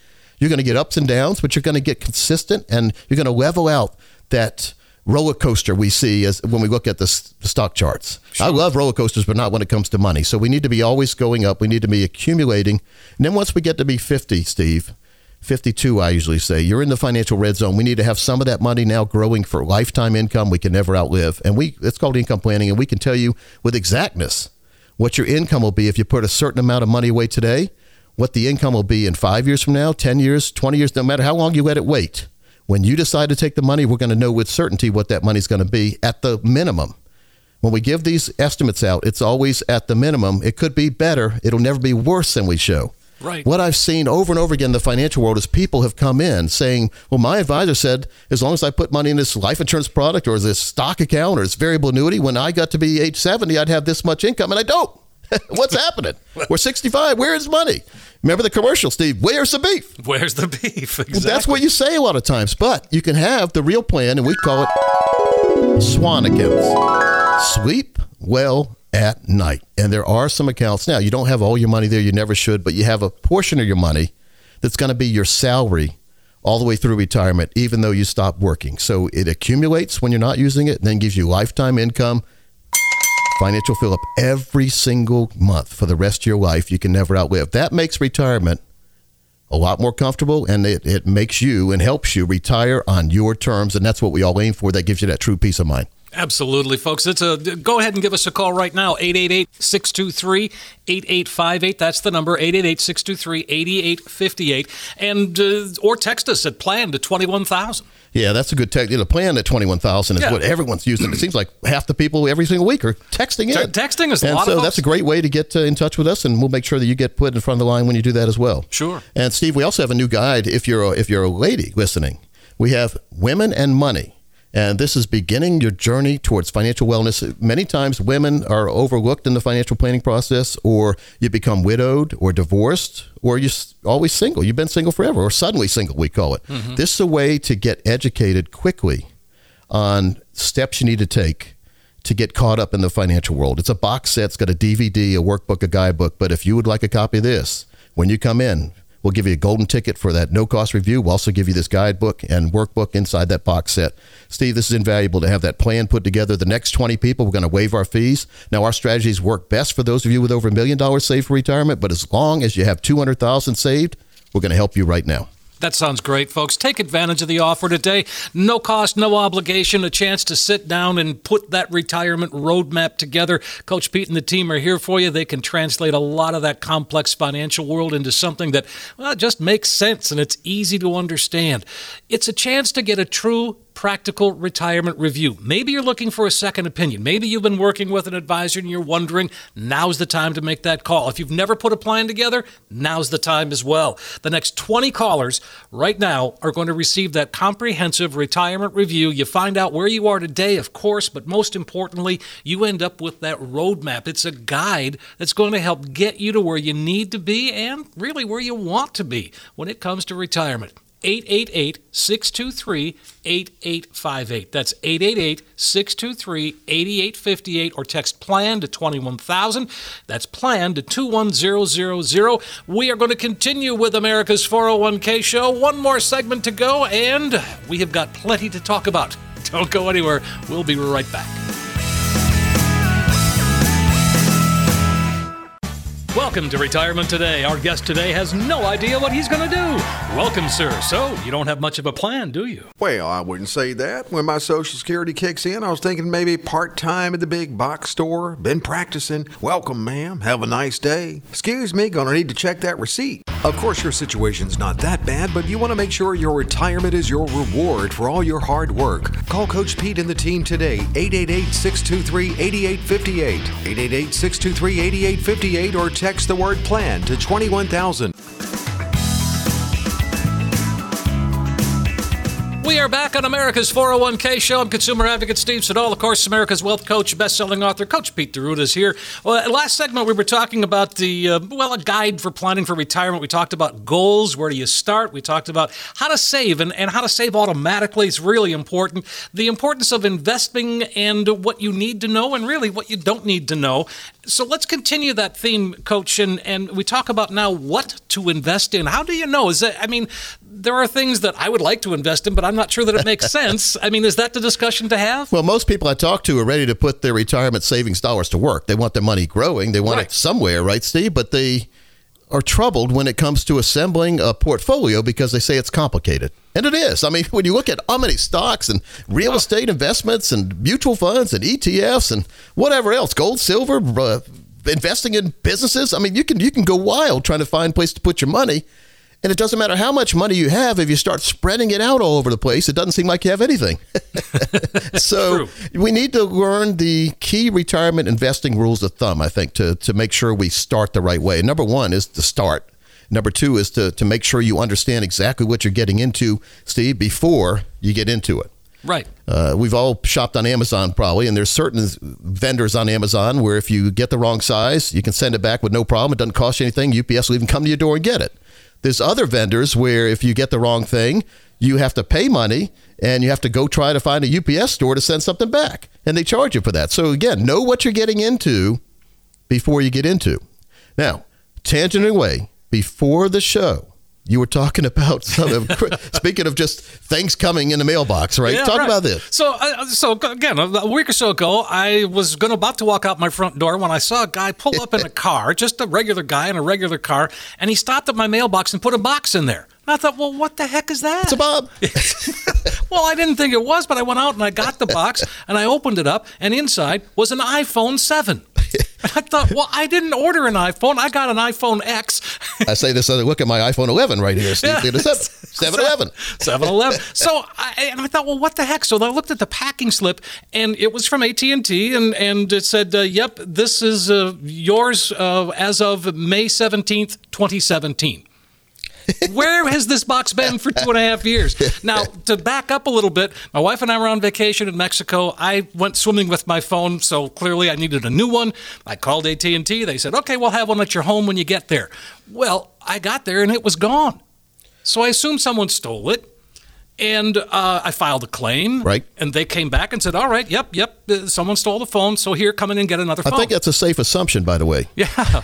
You're going to get ups and downs, but you're going to get consistent, and you're going to level out that roller coaster we see as when we look at the, stock charts. I love roller coasters, but not when it comes to money. So we need to be always going up. We need to be accumulating. And then once we get to be 50, Steve, 52, I usually say, you're in the financial red zone. We need to have some of that money now growing for lifetime income we can never outlive. And we it's called income planning, and we can tell you with exactness what your income will be if you put a certain amount of money away today, what the income will be in five years from now, 10 years, 20 years, no matter how long you let it wait. When you decide to take the money, we're going to know with certainty what that money's going to be at the minimum. When we give these estimates out, it's always at the minimum. It could be better. It'll never be worse than we show. Right. What I've seen over and over again in the financial world is people have come in saying, well, my advisor said as long as I put money in this life insurance product or this stock account or this variable annuity, when I got to be age 70, I'd have this much income. And I don't. (laughs) What's happening? We're 65. Where is money? Remember the commercial, Steve? Where's the beef? Where's the beef? Exactly. (laughs) Well, that's what you say a lot of times, but you can have the real plan, and we call it swan accounts. Sleep well at night. And there are some accounts now, you don't have all your money there, you never should, but you have a portion of your money that's going to be your salary all the way through retirement, even though you stop working. So it accumulates when you're not using it, and then gives you lifetime income. Financial fill up every single month for the rest of your life. You can never outlive. That makes retirement a lot more comfortable and it, it makes you and helps you retire on your terms. And that's what we all aim for. That gives you that true peace of mind. Absolutely, folks. It's a go ahead and give us a call right now 888-623-8858. That's the number 888-623-8858 and uh, or text us at plan to 21000. Yeah, that's a good text. The plan at 21,000 is Yeah. what everyone's using. It seems like half the people every single week are texting in. Texting is a and lot of so that's a great way to get uh, in touch with us, and we'll make sure that you get put in front of the line when you do that as well. Sure. And Steve, we also have a new guide if you're a, if you're a lady listening. We have Women and Money. And this is beginning your journey towards financial wellness. Many times women are overlooked in the financial planning process, or you become widowed or divorced, or you're always single. You've been single forever, or suddenly single, we call it. Mm-hmm. This is a way to get educated quickly on steps you need to take to get caught up in the financial world. It's a box set, it's got a DVD, a workbook, a guidebook. But if you would like a copy of this, when you come in, we'll give you a golden ticket for that no cost review. We'll also give you this guidebook and workbook inside that box set. Steve, this is invaluable to have that plan put together. The next 20 people, we're going to waive our fees. Now, our strategies work best for those of you with over a million dollars saved for retirement, but as long as you have 200,000 saved, we're going to help you right now. That sounds great, folks. Take advantage of the offer today. No cost, no obligation, a chance to sit down and put that retirement roadmap together. Coach Pete and the team are here for you. They can translate a lot of that complex financial world into something that well, just makes sense and it's easy to understand. It's a chance to get a true practical retirement review. Maybe you're looking for a second opinion. Maybe you've been working with an advisor and you're wondering, now's the time to make that call. If you've never put a plan together, now's the time as well. The next 20 callers right now are going to receive that comprehensive retirement review. You find out where you are today, of course, but most importantly, you end up with that roadmap. It's a guide that's going to help get you to where you need to be and really where you want to be when it comes to retirement. 888 623 8858. That's 888 623 8858 or text plan to 21000. That's plan to 21000. We are going to continue with America's 401k show. One more segment to go, and we have got plenty to talk about. Don't go anywhere. We'll be right back. Welcome to Retirement Today. Our guest today has no idea what he's going to do. Welcome, sir. So, you don't have much of a plan, do you? Well, I wouldn't say that. When my Social Security kicks in, I was thinking maybe part time at the big box store. Been practicing. Welcome, ma'am. Have a nice day. Excuse me, gonna need to check that receipt. Of course, your situation's not that bad, but you want to make sure your retirement is your reward for all your hard work. Call Coach Pete and the team today, 888 623 8858. 888 623 8858, or text the word plan to 21000. We are back on America's 401k show. I'm consumer advocate Steve Siddall, of course, America's wealth coach, best-selling author, Coach Pete D'Arruda is here. Well, last segment we were talking about the uh, well, a guide for planning for retirement. We talked about goals, where do you start? We talked about how to save and, and how to save automatically. It's really important. The importance of investing and what you need to know, and really what you don't need to know. So let's continue that theme, Coach, and, and we talk about now what to invest in. How do you know? Is that I mean, there are things that I would like to invest in, but I'm not sure that it makes (laughs) sense. I mean, is that the discussion to have? Well, most people I talk to are ready to put their retirement savings dollars to work. They want their money growing. They want Right. it somewhere, right, Steve? But they are troubled when it comes to assembling a portfolio because they say it's complicated. And it is. I mean, (laughs) when you look at how many stocks and real estate investments and mutual funds and ETFs and whatever else, gold, silver, uh, investing in businesses, I mean, you can you can go wild trying to find a place to put your money. And it doesn't matter how much money you have if you start spreading it out all over the place, it doesn't seem like you have anything. (laughs) so we need to learn the key retirement investing rules of thumb, I think, to, to make sure we start the right way. Number one is to start. Number two is to, to make sure you understand exactly what you're getting into, Steve, before you get into it. Right. Uh, we've all shopped on Amazon probably, and there's certain vendors on Amazon where if you get the wrong size, you can send it back with no problem. It doesn't cost you anything. UPS will even come to your door and get it. There's other vendors where if you get the wrong thing, you have to pay money and you have to go try to find a UPS store to send something back, and they charge you for that. So again, know what you're getting into before you get into. Now, tangent away before the show. You were talking about (laughs) some of, speaking of just things coming in the mailbox, right? Yeah, Talk right. about this. So, uh, so again, a week or so ago, I was going about to walk out my front door when I saw a guy pull up in a (laughs) car, just a regular guy in a regular car, and he stopped at my mailbox and put a box in there. And I thought, well, what the heck is that? It's a Bob. (laughs) Well, I didn't think it was, but I went out and I got the box and I opened it up, and inside was an iPhone 7. I thought, well, I didn't order an iPhone. I got an iPhone X. (laughs) I say this other look at my iPhone 11 right here, Steve. Yeah. (laughs) 7 Eleven. 7 Eleven. So I, and I thought, well, what the heck? So I looked at the packing slip, and it was from AT and T, and and it said, uh, "Yep, this is uh, yours uh, as of May seventeenth, twenty seventeen. Where has this box been for two and a half years? Now, to back up a little bit, my wife and I were on vacation in Mexico. I went swimming with my phone, so clearly I needed a new one. I called AT&T. They said, "Okay, we'll have one at your home when you get there." Well, I got there and it was gone. So I assumed someone stole it. And uh, I filed a claim. Right. And they came back and said, all right, yep, yep, uh, someone stole the phone. So here, come in and get another phone." I think that's a safe assumption, by the way. Yeah. (laughs)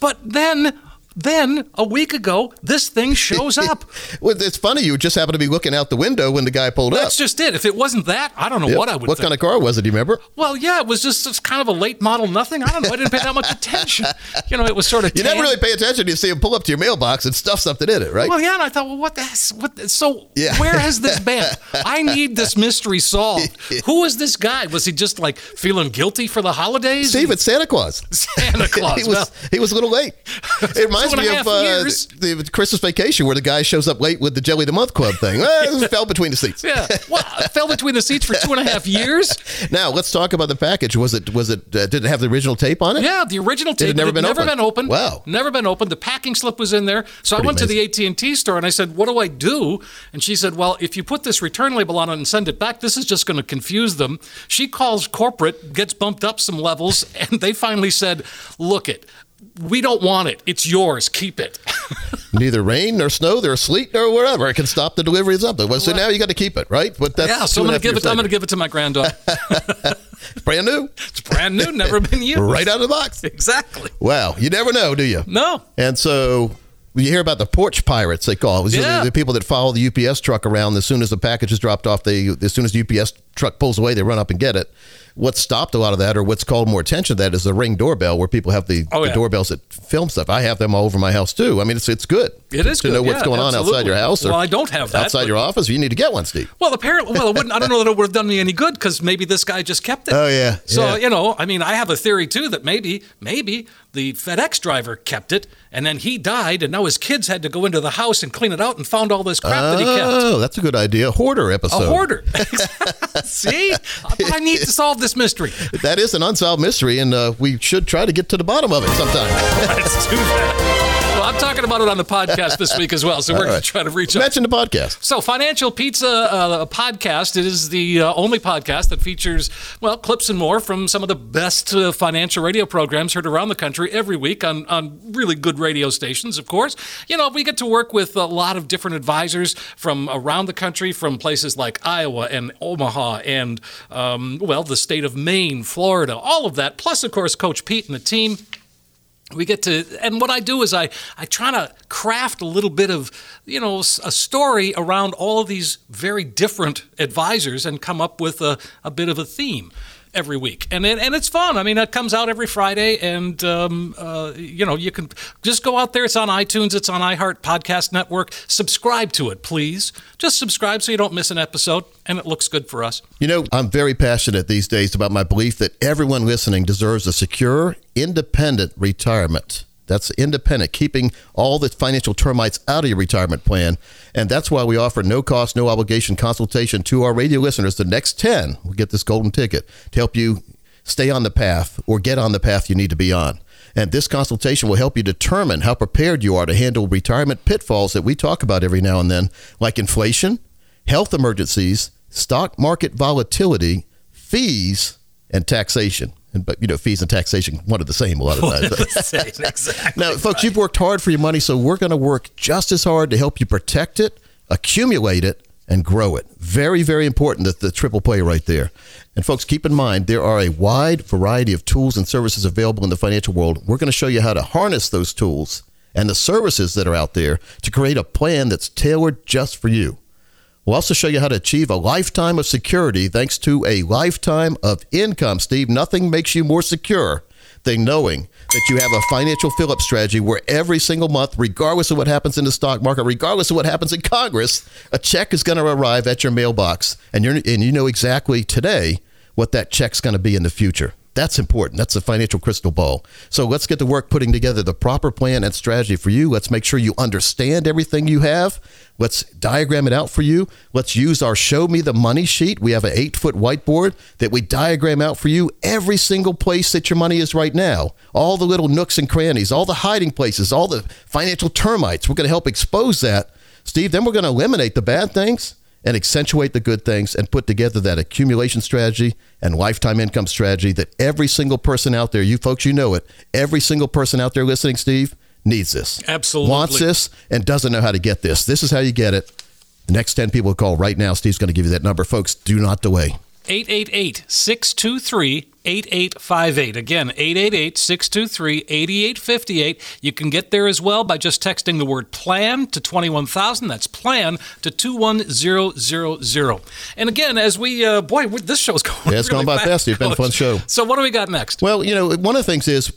But then, then a week ago, this thing shows up. (laughs) Well, it's funny. You just happened to be looking out the window when the guy pulled up. That's just it. If it wasn't that, I don't know Yep. what I would What think. kind of car was it? Do you remember? well, yeah, it was just it's kind of a late model nothing. I don't know. I didn't pay that much attention. (laughs) You know, it was sort of You never really pay attention. You see him pull up to your mailbox and stuff something in it, right? Well, yeah, and I thought, well, what the what? So, Yeah. where has this been? (laughs) I need this mystery solved. Who is this guy? Was he just like feeling guilty for the holidays? Steve, it's Santa Claus. Santa Claus. he was Well, he was a little late. It reminds Two and me of uh, the Christmas Vacation where the guy shows up late with the Jelly the Month Club thing. It (laughs) fell between the seats. yeah. Well, fell between the seats for two and a half years. (laughs) Now let's talk about the package. Was it was it uh, did it have the original tape on it? Yeah, the original tape had never had been never opened. been opened. Wow. never been opened. The packing slip was in there. So I went to the AT and T store and I said, "What do I do?" And she said, "Well, if you put this return label on it and send it back, this is just going to confuse them." She calls corporate, gets bumped up some levels, (laughs) and they finally said, "Look it." We don't want it. It's yours. Keep it. (laughs) Neither rain nor snow, nor sleet nor whatever. It can stop the delivery of something. Well, so now you got to keep it, right? But that's yeah, so I'm going to give it. I'm going to give it to my granddaughter. (laughs) brand new, It's brand new, never been (laughs) used. right out of the box. Exactly. Wow, you never know, do you? No. And so you hear about the porch pirates, they call it. These Yeah. the, the people that follow the UPS truck around. As soon as the package is dropped off, they as soon as the UPS truck pulls away, they run up and get it. What stopped a lot of that, or what's called more attention to that, is the ring doorbell, where people have the, Oh, the yeah. doorbells that film stuff. I have them all over my house too. I mean, it's it's good. It is to know what's yeah, going on outside your house. Or Well, I don't have that, outside but- your office. You need to get one, Steve. Well, apparently, well, it wouldn't, I don't know that it would have done me any good because maybe this guy just kept it. Oh, yeah, So yeah. you know, I mean, I have a theory too that maybe, maybe the FedEx driver kept it, and then he died, and now his kids had to go into the house and clean it out and found all this crap that he kept. Oh, that's a good idea. Hoarder episode. A hoarder. (laughs) (laughs) See, I need to solve this mystery. That is an unsolved mystery, and uh, we should try to get to the bottom of it sometime. (laughs) Let's do that. Well, I'm talking about it on the podcast this week as well, so we're All going to try to reach out. Mention the podcast. So, Financial Pizza uh, podcast is the uh, only podcast that features, well, clips and more from some of the best uh, financial radio programs heard around the country every week on, on really good radio stations, of course. You know, we get to work with a lot of different advisors from around the country, from places like Iowa and Omaha and, um, well, the state of Maine, Florida, all of that. Plus, of course, Coach Pete and the team we get to and what i do is i i try to craft a little bit of you know a story around all of these very different advisors and come up with a, a bit of a theme every week. And it, and it's fun. I mean it comes out every friday and um, uh, you know you can just go out there. It's on itunes. It's on iheart podcast network. Subscribe to it please. Just subscribe so you don't miss an episode and it looks good for us. You know, I'm very passionate these days about my belief that everyone listening deserves a secure, independent retirement. That's independent, keeping all the financial termites out of your retirement plan. And that's why we offer no cost, no obligation consultation to our radio listeners. The next 10 will get this golden ticket to help you stay on the path or get on the path you need to be on. And this consultation will help you determine how prepared you are to handle retirement pitfalls that we talk about every now and then, like inflation, health emergencies, stock market volatility, fees, and taxation. And but you know, fees and taxation one of the same a lot of times. (laughs) exactly now, folks, you've worked hard for your money, so we're going to work just as hard to help you protect it, accumulate it, and grow it. Very, very important that the triple play right there. And folks, keep in mind there are a wide variety of tools and services available in the financial world. We're going to show you how to harness those tools and the services that are out there to create a plan that's tailored just for you. We'll also show you how to achieve a lifetime of security thanks to a lifetime of income. Steve, nothing makes you more secure than knowing that you have a financial fill up strategy where every single month, regardless of what happens in the stock market, regardless of what happens in Congress, a check is going to arrive at your mailbox. And, you're, and you know exactly today what that check's going to be in the future. That's important. That's a financial crystal ball. So let's get to work putting together the proper plan and strategy for you. Let's make sure you understand everything you have. Let's diagram it out for you. Let's use our Show Me the Money sheet. We have an eight foot whiteboard that we diagram out for you every single place that your money is right now. All the little nooks and crannies, all the hiding places, all the financial termites. We're going to help expose that. Steve, then we're going to eliminate the bad things and accentuate the good things and put together that accumulation strategy and lifetime income strategy that every single person out there, you folks, you know it, every single person out there listening, Steve, needs this. Absolutely. Wants this and doesn't know how to get this. This is how you get it. The next 10 people call right now. Steve's going to give you that number. Folks, do not delay. 888 623 8858. Again, 888 623 8858. You can get there as well by just texting the word plan to 21000. That's plan to 21000. And again, as we, uh, boy, this show's (laughs) going Yeah, it's really gone by fast. It's been a fun show. So, what do we got next? Well, you know, one of the things is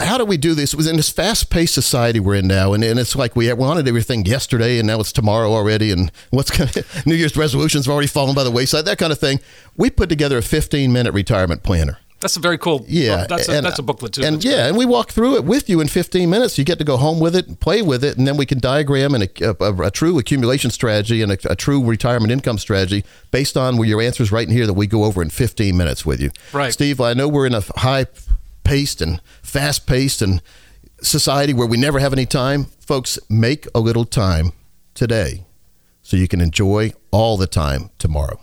how do we do this? It was in this fast-paced society we're in now, and, and it's like we wanted everything yesterday, and now it's tomorrow already, and what's gonna, (laughs) New Year's resolutions have already fallen by the wayside, that kind of thing. We put together a 15-minute retirement planner. That's a very cool. Yeah, that's a, and- that's a booklet too. And That's yeah, great. and we walk through it with you in 15 minutes. You get to go home with it, and play with it, and then we can diagram and a, a, a true accumulation strategy and a, a true retirement income strategy based on where your answers right in here that we go over in 15 minutes with you. Right. Steve, I know we're in a high-paced and fast-paced and society where we never have any time. Folks, make a little time today so you can enjoy all the time tomorrow.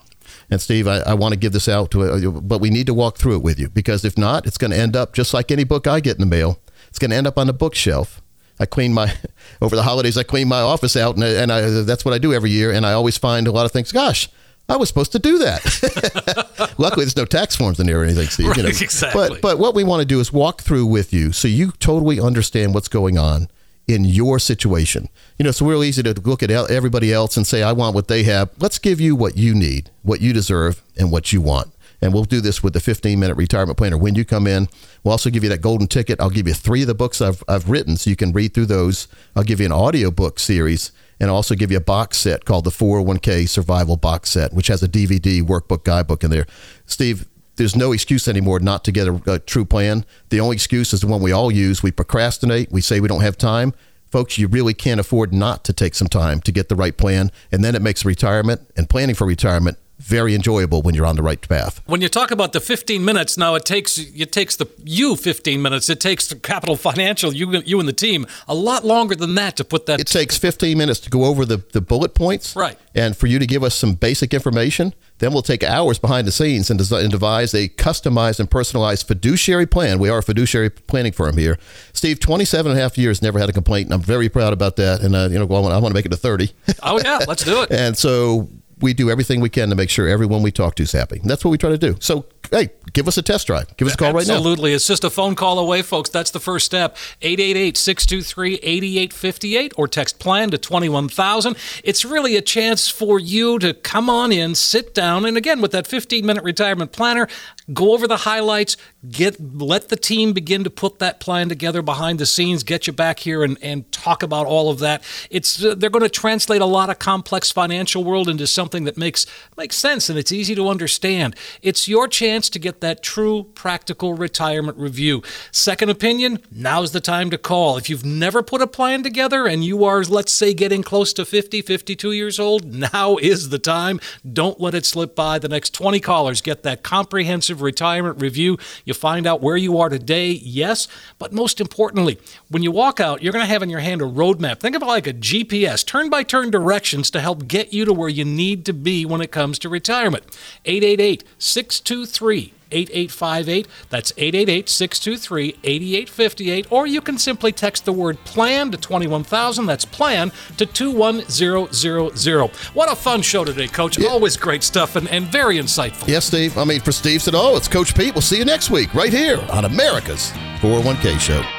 And Steve, I, I want to give this out to, uh, but we need to walk through it with you because if not, it's going to end up just like any book I get in the mail. It's going to end up on the bookshelf. I clean my (laughs) over the holidays. I clean my office out, and, and I, that's what I do every year. And I always find a lot of things. Gosh, I was supposed to do that. (laughs) Luckily, there's no tax forms in there or anything, Steve. you know. Right, (laughs) exactly. But but what we want to do is walk through with you so you totally understand what's going on in your situation. You know, it's real easy to look at everybody else and say, I want what they have. Let's give you what you need, what you deserve, and what you want. And we'll do this with the 15 minute retirement planner. When you come in, we'll also give you that golden ticket. I'll give you three of the books I've, I've written so you can read through those. I'll give you an audio book series and I'll also give you a box set called the 401k Survival Box Set, which has a DVD, workbook, guidebook in there. Steve, there's no excuse anymore not to get a, a true plan. The only excuse is the one we all use. We procrastinate. We say we don't have time. Folks, you really can't afford not to take some time to get the right plan. And then it makes retirement and planning for retirement very enjoyable when you're on the right path. When you talk about the 15 minutes, now it takes it takes the you 15 minutes. It takes the Capital Financial, you you and the team, a lot longer than that to put that. It takes 15 minutes to go over the, the bullet points. Right. And for you to give us some basic information, then we'll take hours behind the scenes and, desi- and devise a customized and personalized fiduciary plan. We are a fiduciary planning firm here. Steve, 27 and a half years, never had a complaint, and I'm very proud about that. And, uh, you know, I want, I want to make it to 30. oh yeah, let's do it. (laughs) and so we do everything we can to make sure everyone we talk to is happy. That's what we try to do. So, hey, give us a test drive. Give us a call right now. Absolutely. It's just a phone call away, folks. That's the first step. 888-623-8858 or text plan to 21000. It's really a chance for you to come on in, sit down, and again with that 15-minute retirement planner, go over the highlights, get let the team begin to put that plan together behind the scenes, get you back here and, and talk about all of that. It's uh, they're going to translate a lot of complex financial world into something that makes makes sense and it's easy to understand. It's your chance to get that true practical retirement review. Second opinion, now's the time to call. If you've never put a plan together and you are let's say getting close to 50, 52 years old, (laughs) now is the time. Don't let it slip by. The next 20 callers get that comprehensive retirement review. You find out where you are today, yes, but most importantly, when you walk out, you're going to have in your hand a roadmap. Think of it like a GPS, turn by turn directions to help get you to where you need to be when it comes to retirement. 888 623 8858. That's 888 623 8858. Or you can simply text the word plan to 21000. That's plan to 21000. What a fun show today, Coach. Always great stuff and, and very insightful. Yes, Steve. I mean, for Steve said, oh, it's Coach Pete. We'll see you next week right here on America's 401k Show.